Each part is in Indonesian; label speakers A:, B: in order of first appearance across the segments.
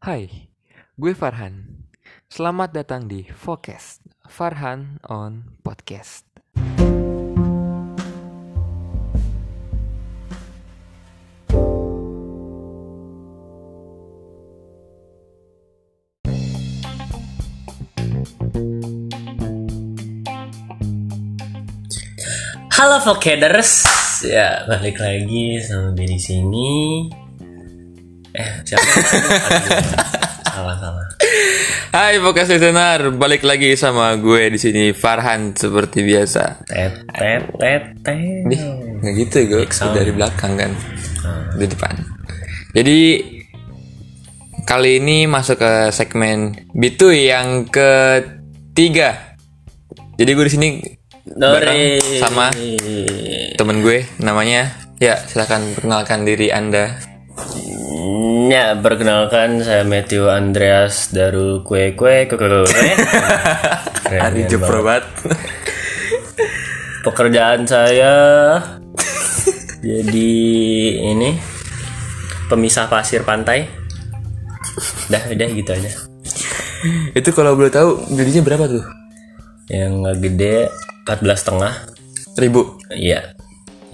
A: Hai, gue Farhan. Selamat datang di Focus Farhan on Podcast.
B: Halo Vokaders, ya balik lagi sama gue di sini. Eh siapa? salah salah.
A: Hai Focus Listener, balik lagi sama gue di sini Farhan seperti biasa.
B: Tet tet tet tet.
A: Nih, nggak gitu gue
B: sound.
A: dari belakang kan,
B: Ah.
A: di depan. Jadi kali ini masuk ke segmen Bitu yang ketiga. Jadi gue di sini bareng sama temen gue namanya ya silakan perkenalkan diri anda
B: Ya, perkenalkan saya Matthew Andreas Daru Kue Kue Kue Kue keren
A: Jeprobat
B: Pekerjaan saya jadi ini pemisah pasir pantai. Dah, udah gitu aja.
A: itu kalau boleh tahu gajinya berapa tuh
B: Yang nggak gede 14 setengah.
A: ribu
B: Iya.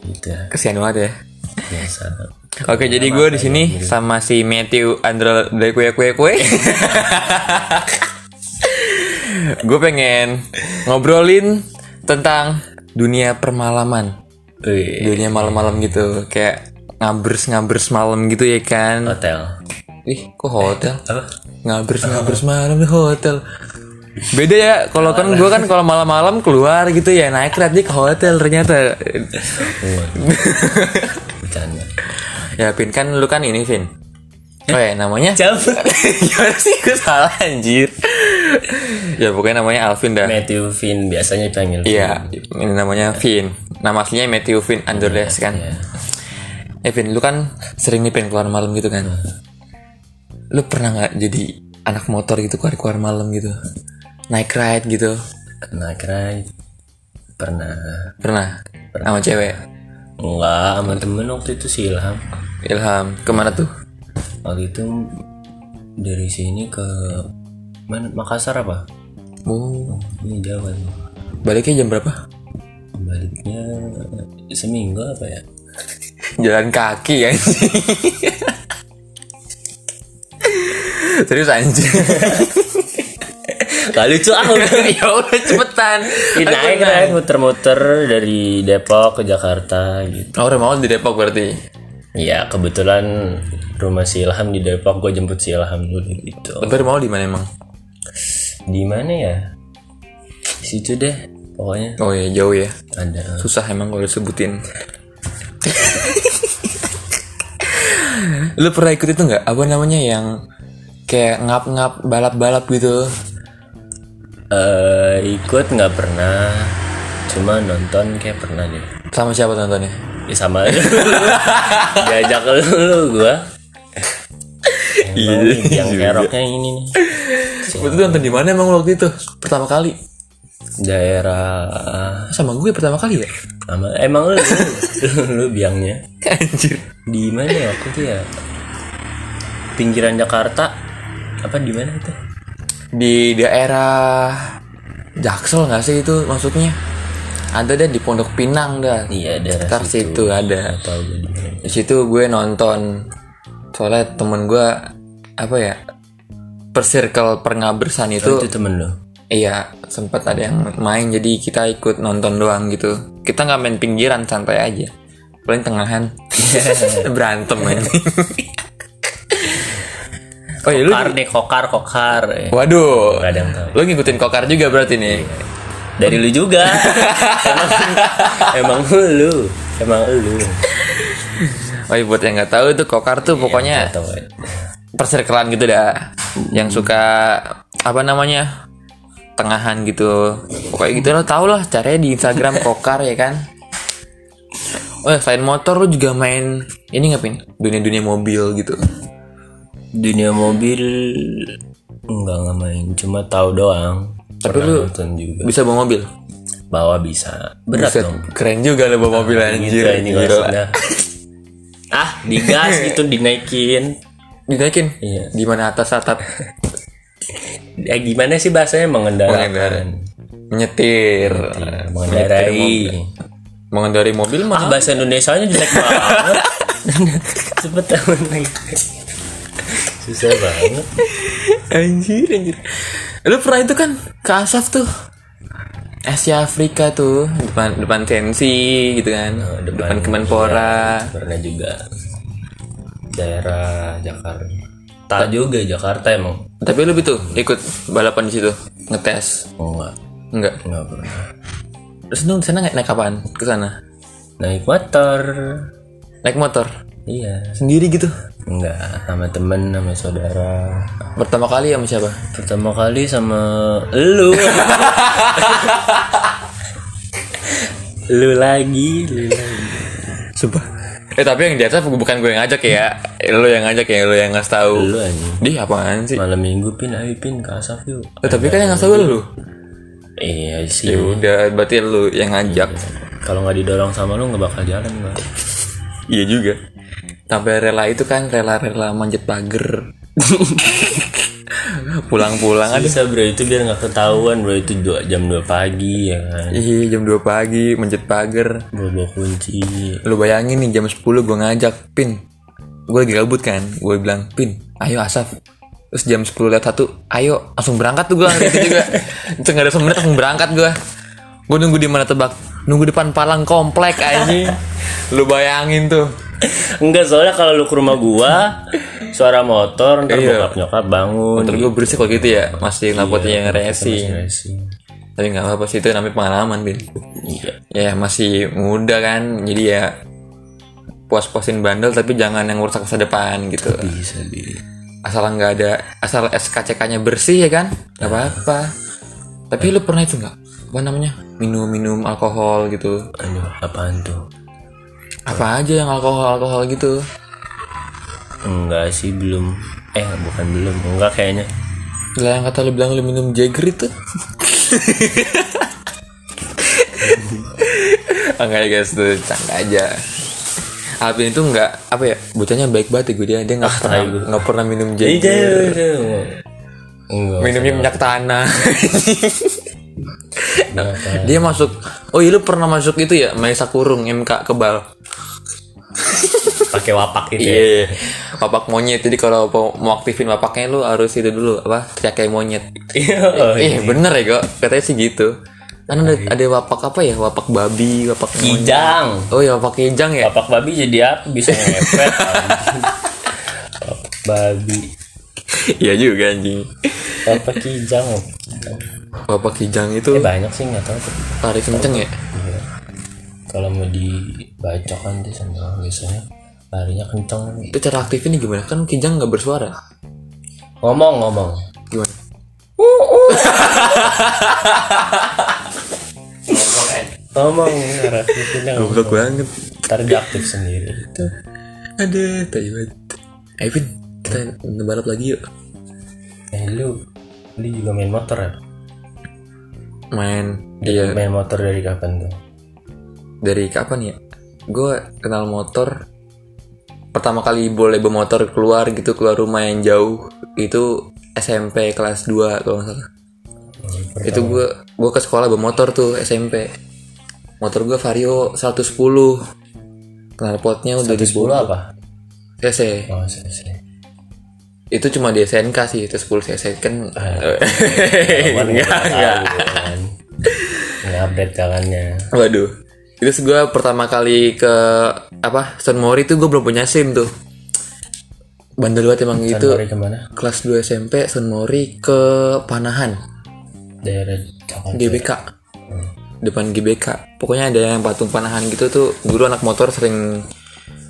B: Gitu.
A: kesian banget ya
B: Biasa.
A: Oke, jadi gue di sini sama si Matthew Andro dari kue kue kue. gue pengen ngobrolin tentang dunia permalaman, dunia malam-malam gitu, kayak ngabers ngabers malam gitu ya kan?
B: hotel.
A: Ih, kok hotel?
B: Apa?
A: Ngabers ngabers malam di hotel. Beda ya, kalau kan gue kan kalau malam-malam keluar gitu ya naik kereta ke hotel ternyata.
B: Bercanda.
A: Ya Vin kan lu kan ini Vin. Oh ya namanya?
B: Siapa?
A: Gimana sih? Gue salah anjir. Ya pokoknya namanya Alvin dah.
B: Matthew Vin biasanya dipanggil.
A: Iya ini namanya Vin. Nama aslinya Matthew Vin Andreas kan?
B: Iya.
A: Eh Vin lu kan sering nih pengen keluar malam gitu kan? Lu pernah nggak jadi anak motor gitu keluar-keluar malam gitu? Naik ride gitu?
B: Naik ride. Pernah.
A: Pernah. Sama cewek
B: Enggak, sama temen waktu itu sih Ilham.
A: Ilham Ke mana tuh?
B: Waktu itu dari sini ke mana Makassar apa?
A: Oh
B: Ini Jawa.
A: Baliknya jam berapa?
B: Baliknya seminggu apa ya?
A: Jalan kaki anjing Serius anjing
B: Gak lucu ah
A: ya udah cepetan
B: naik naik muter-muter dari Depok ke Jakarta gitu.
A: Oh rumah lo di Depok berarti
B: Ya kebetulan rumah si Ilham di Depok, gue jemput si Ilham dulu gitu.
A: Tapi lo di mana emang?
B: Di mana ya? Di situ deh, pokoknya
A: Oh ya jauh ya
B: ada.
A: Susah emang kalau disebutin Lu pernah ikut itu nggak? Apa namanya yang Kayak ngap-ngap balap-balap gitu
B: Eh ikut nggak pernah, cuma nonton kayak pernah deh.
A: Sama siapa nontonnya?
B: Ya sama aja. Diajak lu gua. Iya, yang keroknya ini nih.
A: Waktu itu nonton di mana emang waktu itu? Pertama kali
B: Daerah
A: Sama gue pertama kali ya?
B: sama emang lu lu biangnya
A: Anjir
B: di mana ya waktu itu ya pinggiran Jakarta apa di mana itu
A: Di daerah Jaksel nggak sih itu maksudnya? Ada deh di Pondok Pinang dah.
B: Iya daerah
A: Ntar situ. ada.
B: Tahu gue di
A: situ gue nonton. Soalnya temen gue apa ya persirkel perngabersan itu
B: itu temen lu?
A: Iya sempat ada yang main jadi kita ikut nonton doang gitu. Kita nggak main pinggiran santai aja. Paling tengahan. Berantem aja oh iya lu
B: kokar deh kokar kokar.
A: Waduh.
B: Nggak ada yang tahu.
A: Lu ngikutin kokar juga berarti nih?
B: Dari lu juga. Emang, emang lu. Emang lu.
A: Oh iya buat yang nggak tahu itu kokar tuh pokoknya
B: Nggak tahu
A: gitu dah. Yang suka apa namanya tengahan gitu. Pokoknya gitu lo tau lah caranya di Instagram kokar ya kan? Oh ya selain motor lo juga main ini ngapin dunia dunia mobil gitu
B: dunia mobil enggak nggak main cuma tahu doang
A: Tapi
B: Pernah
A: lu-
B: nonton juga
A: bisa bawa mobil
B: bawa bisa berat
A: Buset,
B: dong
A: keren juga lo bawa mobil
B: gitu
A: anjir
B: ini
A: Gila.
B: ah digas gitu dinaikin
A: dinaikin
B: Iya.
A: gimana atas atap
B: Ya gimana sih bahasanya mengendarakan?
A: Mengendara. menyetir
B: Mengendarai.
A: mengendarai mobil mah
B: Bahasa Indonesianya jelek banget. Lagi. Susah banget.
A: anjir anjir lu pernah itu kan ke Asaf tuh Asia Afrika tuh depan depan tensi gitu kan depan, Kemenpora
B: Pernah juga daerah Jakarta. Tak juga Jakarta emang.
A: tapi lu itu ikut balapan di situ ngetes
B: Oh enggak,
A: enggak
B: enggak pernah.
A: terus lu di sana nggak naik kapan ke sana
B: Naik motor.
A: naik motor
B: Iya.
A: sendiri gitu
B: Enggak, sama temen, sama saudara.
A: pertama kali sama siapa
B: Pertama kali sama lu. lu lagi, lu lagi.
A: sumpah eh tapi yang di atas bukan gue yang ngajak ya lu yang ngajak ya lu yang ngasih tahu
B: Lu anjing.
A: di apaan sih
B: Malam minggu pin, ayo pin ke Asaf yuk.
A: Eh, tapi kan yang ngasih tahu lu
B: Iya sih.
A: ya udah berarti lu yang ngajak
B: Kalau nggak didorong sama lu nggak bakal jalan gua.
A: iya juga sampai rela itu kan rela-rela manjat pagar. Pulang-pulang ada
B: Bisa bro itu biar nggak ketahuan bro itu dua, jam 2 pagi ya kan.
A: iya jam 2 pagi manjat pagar.
B: Bawa bawa kunci.
A: lu bayangin nih jam 10 gue ngajak pin gue lagi gabut kan? Gue bilang pin ayo asaf. Terus jam 10 lewat satu ayo langsung berangkat tuh gue itu juga. Itu nggak ada semenit langsung berangkat gue gue nunggu di mana tebak? Nunggu depan palang komplek anjing. Lu bayangin tuh
B: Enggak soalnya kalau lu ke rumah gua suara motor ntar
A: Iya.
B: bokap nyokap bangun.
A: motor gue berisik kalau gitu ya masih knalpotnya yang racing. tapi nggak apa-apa sih itu namanya pengalaman bin
B: Iya.
A: ya masih muda kan jadi ya puas-puasin bandel tapi jangan yang merusak masa depan gitu.
B: Bisa
A: asal nggak ada asal SKCK-nya bersih ya kan? Nggak apa-apa. Tapi lu pernah itu nggak? Apa namanya? Minum-minum alkohol gitu.
B: Aduh, apaan tuh?
A: Apa aja yang alkohol alkohol gitu?
B: Enggak sih belum. Eh bukan belum. Enggak kayaknya.
A: lah yang kata lu bilang lu minum Jagger itu. Enggak ya guys tuh canda aja. Alvin itu nggak apa ya bocahnya baik banget ya gue dia. Dia nggak pernah nggak pernah minum Jagger
B: Enggak.
A: minumnya minyak tanah. Nah, dia masuk oh iya lu pernah masuk itu ya Maisa Kurung MK kebal
B: Pakai wapak gitu ya.
A: iya wapak monyet jadi kalau mau mau aktifin wapaknya lu harus itu dulu apa teriak kayak monyet
B: Iya. oh,
A: eh bener ya kok katanya sih gitu kan ada ada wapak apa ya wapak babi wapak monyet
B: Kijang.
A: oh ya wapak kijang ya
B: Wapak babi jadi apa? Bisa ngepet. wapak babi.
A: iya juga anjing
B: Wapak kijang.
A: wapak kijang
B: Eh
A: itu
B: banyak sih nggak tahu
A: lari kenceng ya
B: Iya. Kalau mau dibacokan dia sama biasanya larinya kenceng.
A: itu cara aktifin gimana? Kan kijang nggak bersuara.
B: Ngomong ngomong.
A: gimana?
B: Ngomong arah itu
A: goblok banget.
B: Ntar dia aktif sendiri.
A: ada tadi banget. Ayo Vin kita ngebalap lagi yuk.
B: Eh lu, lu juga main motor ya?
A: main iya.
B: Main motor dari kapan tuh?
A: dari kapan ya? Gue kenal motor pertama kali boleh bawa motor keluar gitu keluar rumah yang jauh itu SMP kelas 2 kalau nggak salah itu gue gue ke sekolah bawa motor tuh SMP motor gue Vario 110 knalpotnya udah di
B: 10 apa?
A: cc
B: Oh, saya, saya.
A: itu cuma di SNK sih itu 10 cc kan enggak
B: nggak
A: enggak
B: update jalannya.
A: Waduh. Itu gue pertama kali ke apa Sun Mori tuh gue belum punya SIM tuh. Bandel banget emang gitu.
B: Dari ke mana?
A: Kelas 2 SMP Sun Mori ke Panahan,
B: Daerah.
A: GBK. Depan GBK. Pokoknya ada yang patung Panahan gitu tuh. Dulu anak motor sering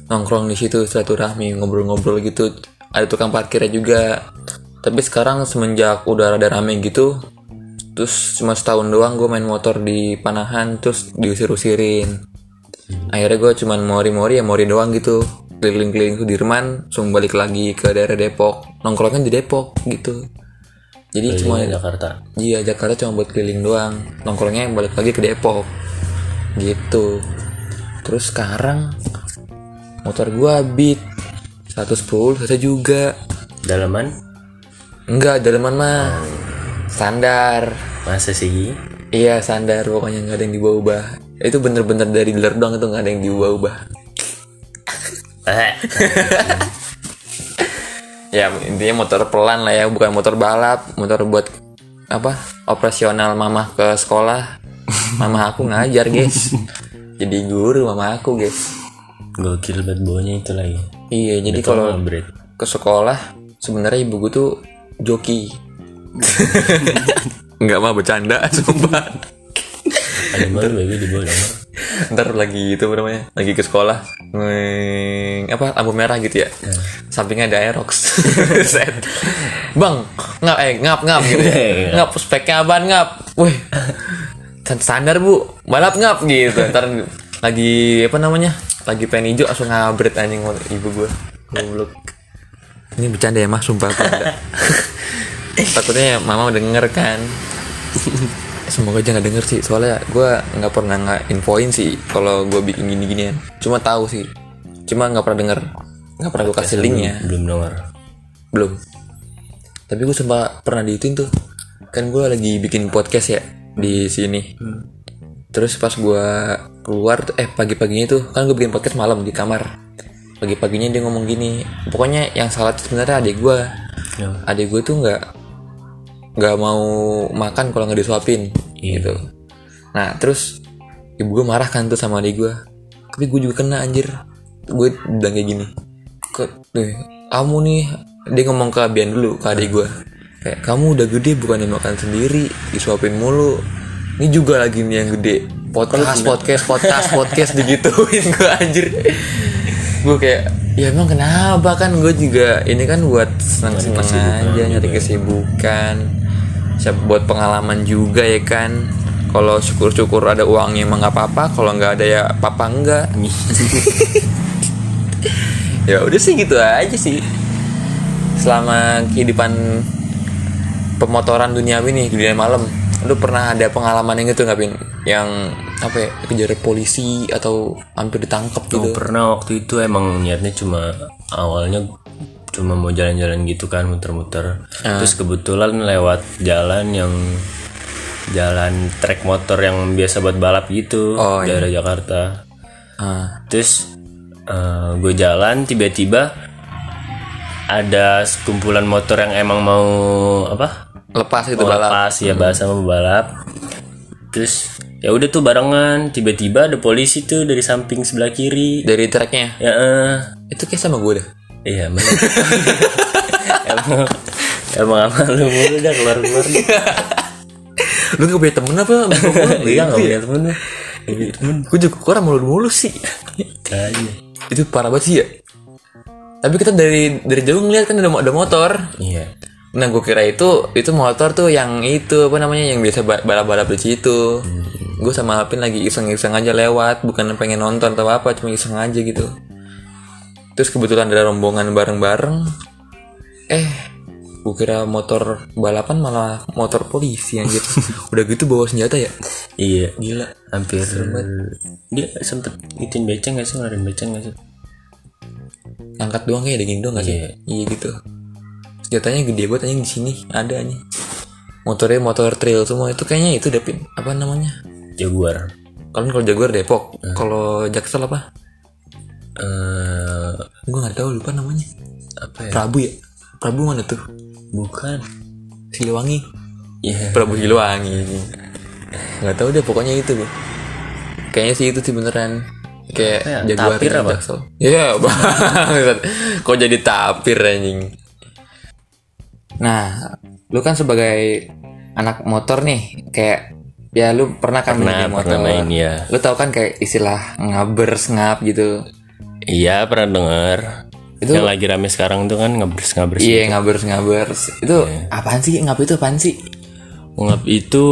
A: nongkrong di situ silaturahmi ngobrol-ngobrol gitu. Ada tukang parkirnya juga. Tapi sekarang semenjak udah rada rame gitu, terus cuma setahun doang gue main motor di Panahan terus diusir-usirin. Akhirnya gue cuman mori-mori ya mori doang gitu. Keliling-keliling Sudirman langsung balik lagi ke daerah Depok. Nongkrongnya di Depok gitu. Jadi cuma
B: Di Jakarta.
A: iya Jakarta cuma buat keliling doang. Nongkrongnya balik lagi ke Depok. Gitu. Terus sekarang motor gua Beat 110 saya juga.
B: Dalaman?
A: enggak daleman mah standar
B: Masa sih?
A: iya standar pokoknya nggak ada yang diubah-ubah. Itu bener-bener dari dealer doang itu nggak ada yang diubah-ubah.
B: Eh,
A: ya intinya motor pelan lah ya bukan motor balap motor buat apa operasional mama ke sekolah. Mama aku ngajar guys. Jadi guru mama aku guys.
B: Gokil banget bawanya itu lagi.
A: iya jadi kalau ke sekolah sebenarnya ibu gue tuh joki nggak mah bercanda sumpah.
B: Baru bagi di bawah nomor.
A: ntar lagi itu namanya lagi ke sekolah ngeng, apa lampu merah gitu ya. Sampingnya ada aerox. Set. bang ngap eh ngap ngap gitu ya. ngap speknya apaan ngap? Wih Kan standar bu. Balap ngap gitu. Ntar lagi apa namanya lagi pengen hijau langsung ngabret anjing ibu gue goblok. Ini bercanda ya mah sumpah takutnya mama denger kan. Semoga aja nggak denger sih soalnya gue nggak pernah nggak infoin sih kalau gue bikin gini ginian cuma tahu sih cuma nggak pernah denger nggak pernah gue kasih linknya.
B: Belum denger.
A: belum. Tapi gue sempat pernah diitin tuh. Kan gue lagi bikin podcast ya di sini. Terus pas gue keluar eh pagi-paginya tuh kan gue bikin podcast malam di kamar. Pagi-paginya dia ngomong gini pokoknya yang salah tuh sebenarnya adik gue
B: Ya.
A: adik gue tuh nggak nggak mau makan kalau nggak disuapin gitu. Nah terus ibu gue marah kan tuh sama adik gue tapi gue juga kena anjir. Gue bilang kayak gini ke nih, kamu nih dia ngomong ke Abian dulu ke adik gue kayak kamu udah gede bukan yang makan sendiri disuapin mulu. Ini juga lagi nih yang gede. Podcast podcast podcast podcast digituin gue anjir. Gue kayak ya emang kenapa? Kan gue juga ini kan buat senang senang aja nyari kesibukan siap buat pengalaman juga ya kan. Kalau syukur-syukur ada uangnya emang nggak apa-apa kalau nggak ada ya papa enggak ya udah sih gitu aja sih. Selama kehidupan pemotoran duniawi nih dunia malam. Lu pernah ada pengalaman yang gitu nggak pin yang apa ya kejar polisi atau hampir ditangkap gitu?
B: Oh, pernah waktu itu emang niatnya cuma awalnya cuma mau jalan-jalan gitu kan muter-muter. Terus kebetulan lewat jalan yang jalan trek motor yang biasa buat balap gitu
A: Oh, iya.
B: daerah Jakarta.
A: Ah.
B: Terus gue jalan tiba-tiba ada sekumpulan motor yang emang mau apa?
A: Lepas itu balap.
B: lepas ya bahasa mau balap. Terus ya udah tuh barengan tiba-tiba ada polisi tuh dari samping sebelah kiri.
A: Dari treknya?
B: Ya eh,
A: itu kayak sama gue dah
B: iya emang emang sama lu mulu dah keluar keluar.
A: Lu gak punya temen apa?
B: Iya nggak punya temen lu.
A: Gue juga kurang mulu-mulu sih.
B: Aja
A: itu parah banget sih ya. Tapi kita dari dari jauh ngeliat kan ada, ada motor.
B: Iya.
A: Nah gue kira itu itu motor tuh yang itu apa namanya yang biasa ba- balap-balap di situ. Gue sama Alvin lagi iseng-iseng aja lewat bukan pengen nonton atau apa cuma iseng aja gitu terus kebetulan ada rombongan bareng-bareng. Eh gue kira motor balapan malah motor polisi anjir. Udah gitu bawa senjata ya?
B: Iya.
A: Gila.
B: Hampir. Dia sempet ituin beceng gak sih? Ngeluarin beceng gak sih?
A: Angkat doang kayak daging doang gak sih?
B: Iya.
A: iya gitu. Senjatanya gede banget anjing di sini. Ada anjing. Motornya motor trail semua. Itu kayaknya itu Dapin apa namanya?
B: Jaguar.
A: Kalian kalau Jaguar Depok, kalau Jaksel apa?
B: Eh
A: Gue nggak tahu lupa namanya.
B: apa ya
A: Prabu ya? Prabu mana tuh?
B: bukan
A: Siliwangi.
B: iya
A: Prabu Siliwangi. Nggak tahu deh pokoknya itu gue. Kayaknya sih itu sih beneran. Kayak
B: ya?
A: Jaguar
B: Tapir apa?
A: Jaksel. Iya banget. Kok jadi tapir anjing? Nah, lu kan sebagai anak motor nih, kayak ya lu pernah kan
B: Pernah,
A: main motor.
B: pernah main, ya.
A: Lu tau kan kayak istilah ngabers ngap gitu.
B: Iya pernah denger.
A: Itu-
B: yang lagi rame sekarang tuh kan ngabers ngabers
A: Iya ngabers ngabers. Itu apaan sih? Ngap itu apaan sih?
B: ngap itu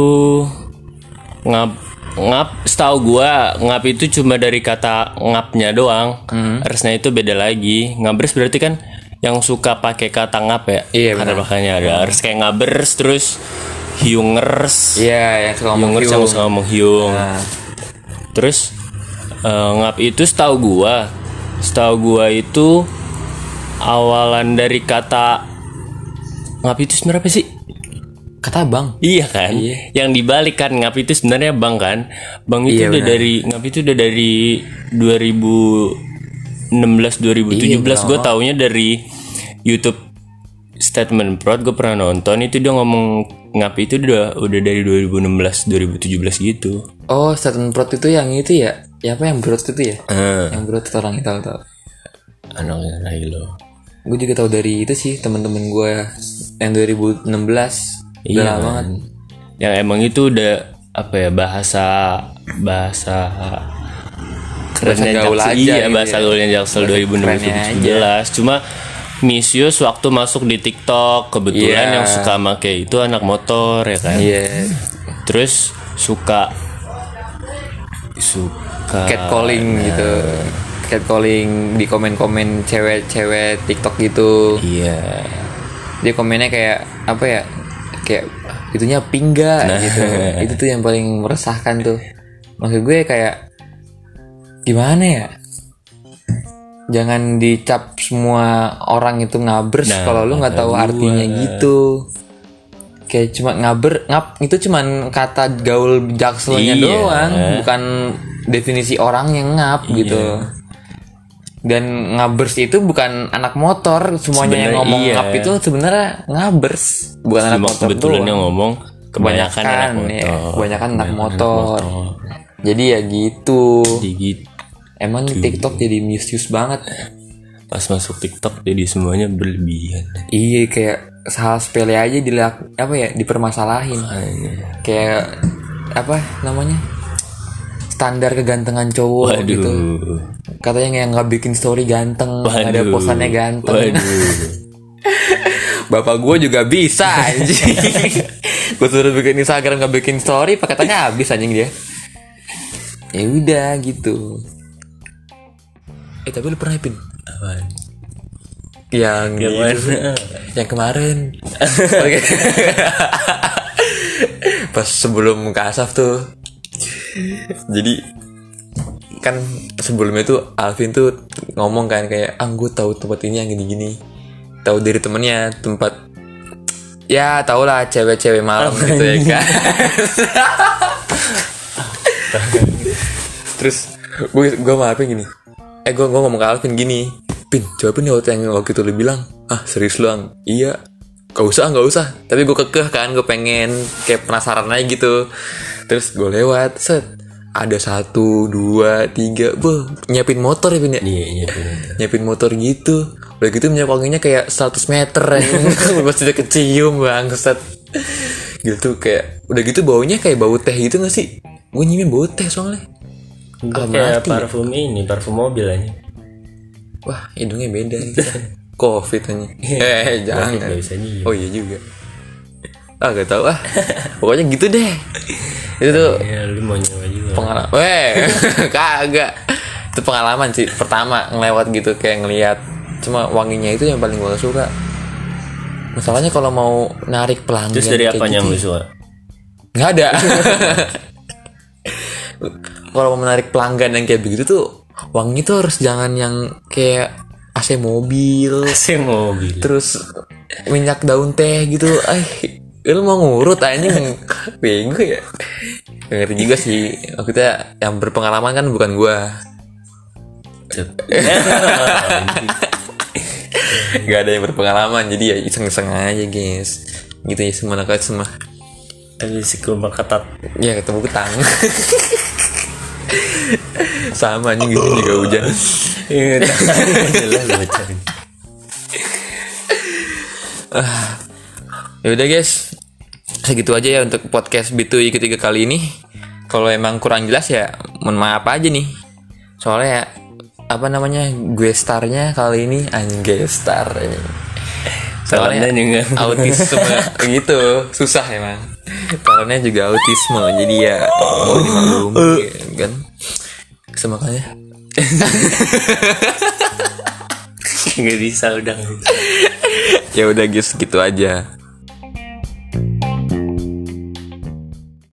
B: ngap ngap setahu gua ngap itu cuma dari kata ngapnya doang.
A: Hmm.
B: harusnya itu beda lagi. Ngabers berarti kan yang suka pakai kata ngap ya?
A: Iya,
B: ada
A: benar.
B: makanya ada harus kayak ngabers terus hiungers.
A: Iya yang suka ngomong
B: hiungers yang suka ngomong hiung.
A: Nah,
B: terus eh, ngap itu setahu gua setahu gua itu awalan dari kata ngapi itu sebenarnya apa sih?
A: kata bang
B: Iya kan? Yang dibalik kan ngapi itu sebenarnya bang kan? Bang itu
A: Iya,
B: udah
A: benar.
B: dari ngapi itu udah dari 2016 2017 gue taunya dari YouTube statement prod gue pernah nonton itu dia ngomong ngapi itu udah udah dari 2016 2017 gitu.
A: oh statement prot itu yang itu ya ya apa yang brot itu ya?
B: Eh,
A: yang itu orang tahu tahu
B: anaknya Nailo.
A: gue juga tahu dari itu sih teman-teman gue yang 2016 udah
B: Iya,
A: lama banget
B: Yang emang itu udah apa ya bahasa bahasa kerennya
A: gaul aja
B: iya
A: gitu
B: bahasa
A: ya.
B: gaulnya Jaksel
A: kerennya
B: 2016 cuma Misius waktu masuk di TikTok kebetulan
A: Iya.
B: yang suka make itu anak motor ya kan?
A: Iya.
B: Terus suka suka
A: catcalling gitu. Catcalling di komen-komen cewek-cewek TikTok gitu.
B: Iya.
A: Dia komennya kayak apa ya kayak itunya pingga
B: Nah.
A: gitu. Itu tuh yang paling meresahkan tuh. Maksud gue kayak gimana ya? Jangan dicap semua orang itu ngabers
B: Nah,
A: kalau lu nggak tahu
B: kata
A: artinya gitu. Kayak cuma ngaber ngap itu cuman kata gaul jakselnya
B: Iya.
A: doang bukan definisi orang yang ngap
B: Iya.
A: gitu. Dan ngabers itu bukan anak motor semuanya yang
B: Sebenarnya
A: ngomong
B: iya.
A: ngap itu sebenarnya ngabers bukan anak
B: cuma
A: motor
B: kebetulan
A: doang.
B: yang ngomong kebanyakan, anak
A: Kebanyakan,
B: motor.
A: Ya, kebanyakan anak
B: Kebanyakan
A: motor. jadi ya gitu.
B: Jadi gitu.
A: emang TikTok jadi misuse banget.
B: Pas masuk TikTok jadi semuanya berlebihan.
A: Iya kayak hal sepele aja dilak apa ya dipermasalahin. Kayak apa namanya standar kegantengan cowok
B: Waduh.
A: gitu. Katanya yang nggak bikin story ganteng nggak ada
B: Waduh.
A: posannya ganteng.
B: Waduh.
A: bapak gue juga bisa anjing. Gue suruh bikin Instagram nggak bikin story pakai tanya habis anjing dia. Ya udah gitu. Eh tapi lu pernah pin?
B: Apaan?
A: yang
B: Yang
A: yang kemarin. Pas sebelum ke Asaf tuh jadi kan sebelumnya tuh Alvin tuh ngomong kan kayak ah gue tahu tempat ini yang gini-gini. Tahu dari temennya tempat ya tau lah cewek-cewek malam gitu ya kan. Terus gue gue sama Alvin gini eh gue gue ngomong ke Alvin gini pin jawabin waktu yang waktu itu lu bilang ah serius lu ang iya. Gak usah gak usah. Tapi gue kekeh kan gue pengen kayak penasaran aja gitu terus gue lewat set. Ada satu dua tiga boh nyiapin motor ya pin ya?
B: Iya, iya,
A: nyiapin motor gitu. Udah gitu minyak wanginya kayak 100 meter ya. Pasti udah kecium bangsat gitu kayak udah gitu baunya kayak bau teh gitu gak sih? Gue nyimin bau teh soalnya.
B: Enggak
A: Ah,
B: kayak
A: mati. ya?
B: parfum ini, parfum mobil aja.
A: wah hidungnya beda. Nih covid aja. Eh jangan. Oh iya juga ah gak tau ah. Pokoknya gitu deh. Itu tuh
B: Ya, lu mau nyewa juga.
A: pengalaman weh kagak. Itu pengalaman sih pertama ngelewat gitu kayak ngelihat cuma wanginya itu yang paling gue suka. Masalahnya kalau mau narik pelanggan
B: Terus dari apanya yang
A: gitu,
B: lu suka?
A: nggak ada. Kalau mau menarik pelanggan yang kayak begitu tuh wangi tuh harus jangan yang kayak AC mobil.
B: AC mobil.
A: terus minyak daun teh gitu. Eh lu mau ngurut anjing. Bego ya? Gak ngerti juga sih. Maksudnya yang berpengalaman kan bukan gua. Nggak ada yang berpengalaman jadi ya iseng-iseng aja guys. Gitu ya semua nakal semua.
B: Tapi si kurma ketat.
A: ya ketemu ketang sama anjing gitu juga hujan.
B: Iya, jelas bocah.
A: ya udah guys segitu aja ya untuk podcast B2I ketiga kali ini. Kalau emang kurang jelas ya mohon maaf aja nih. Soalnya ya, apa namanya gue starnya kali ini anjing star ini.
B: Soalnya juga.
A: autisme gitu susah emang. Soalnya juga autisme jadi ya mau dimaklumi kan. Semakanya
B: Nggak bisa udah.
A: ya udah guys gitu aja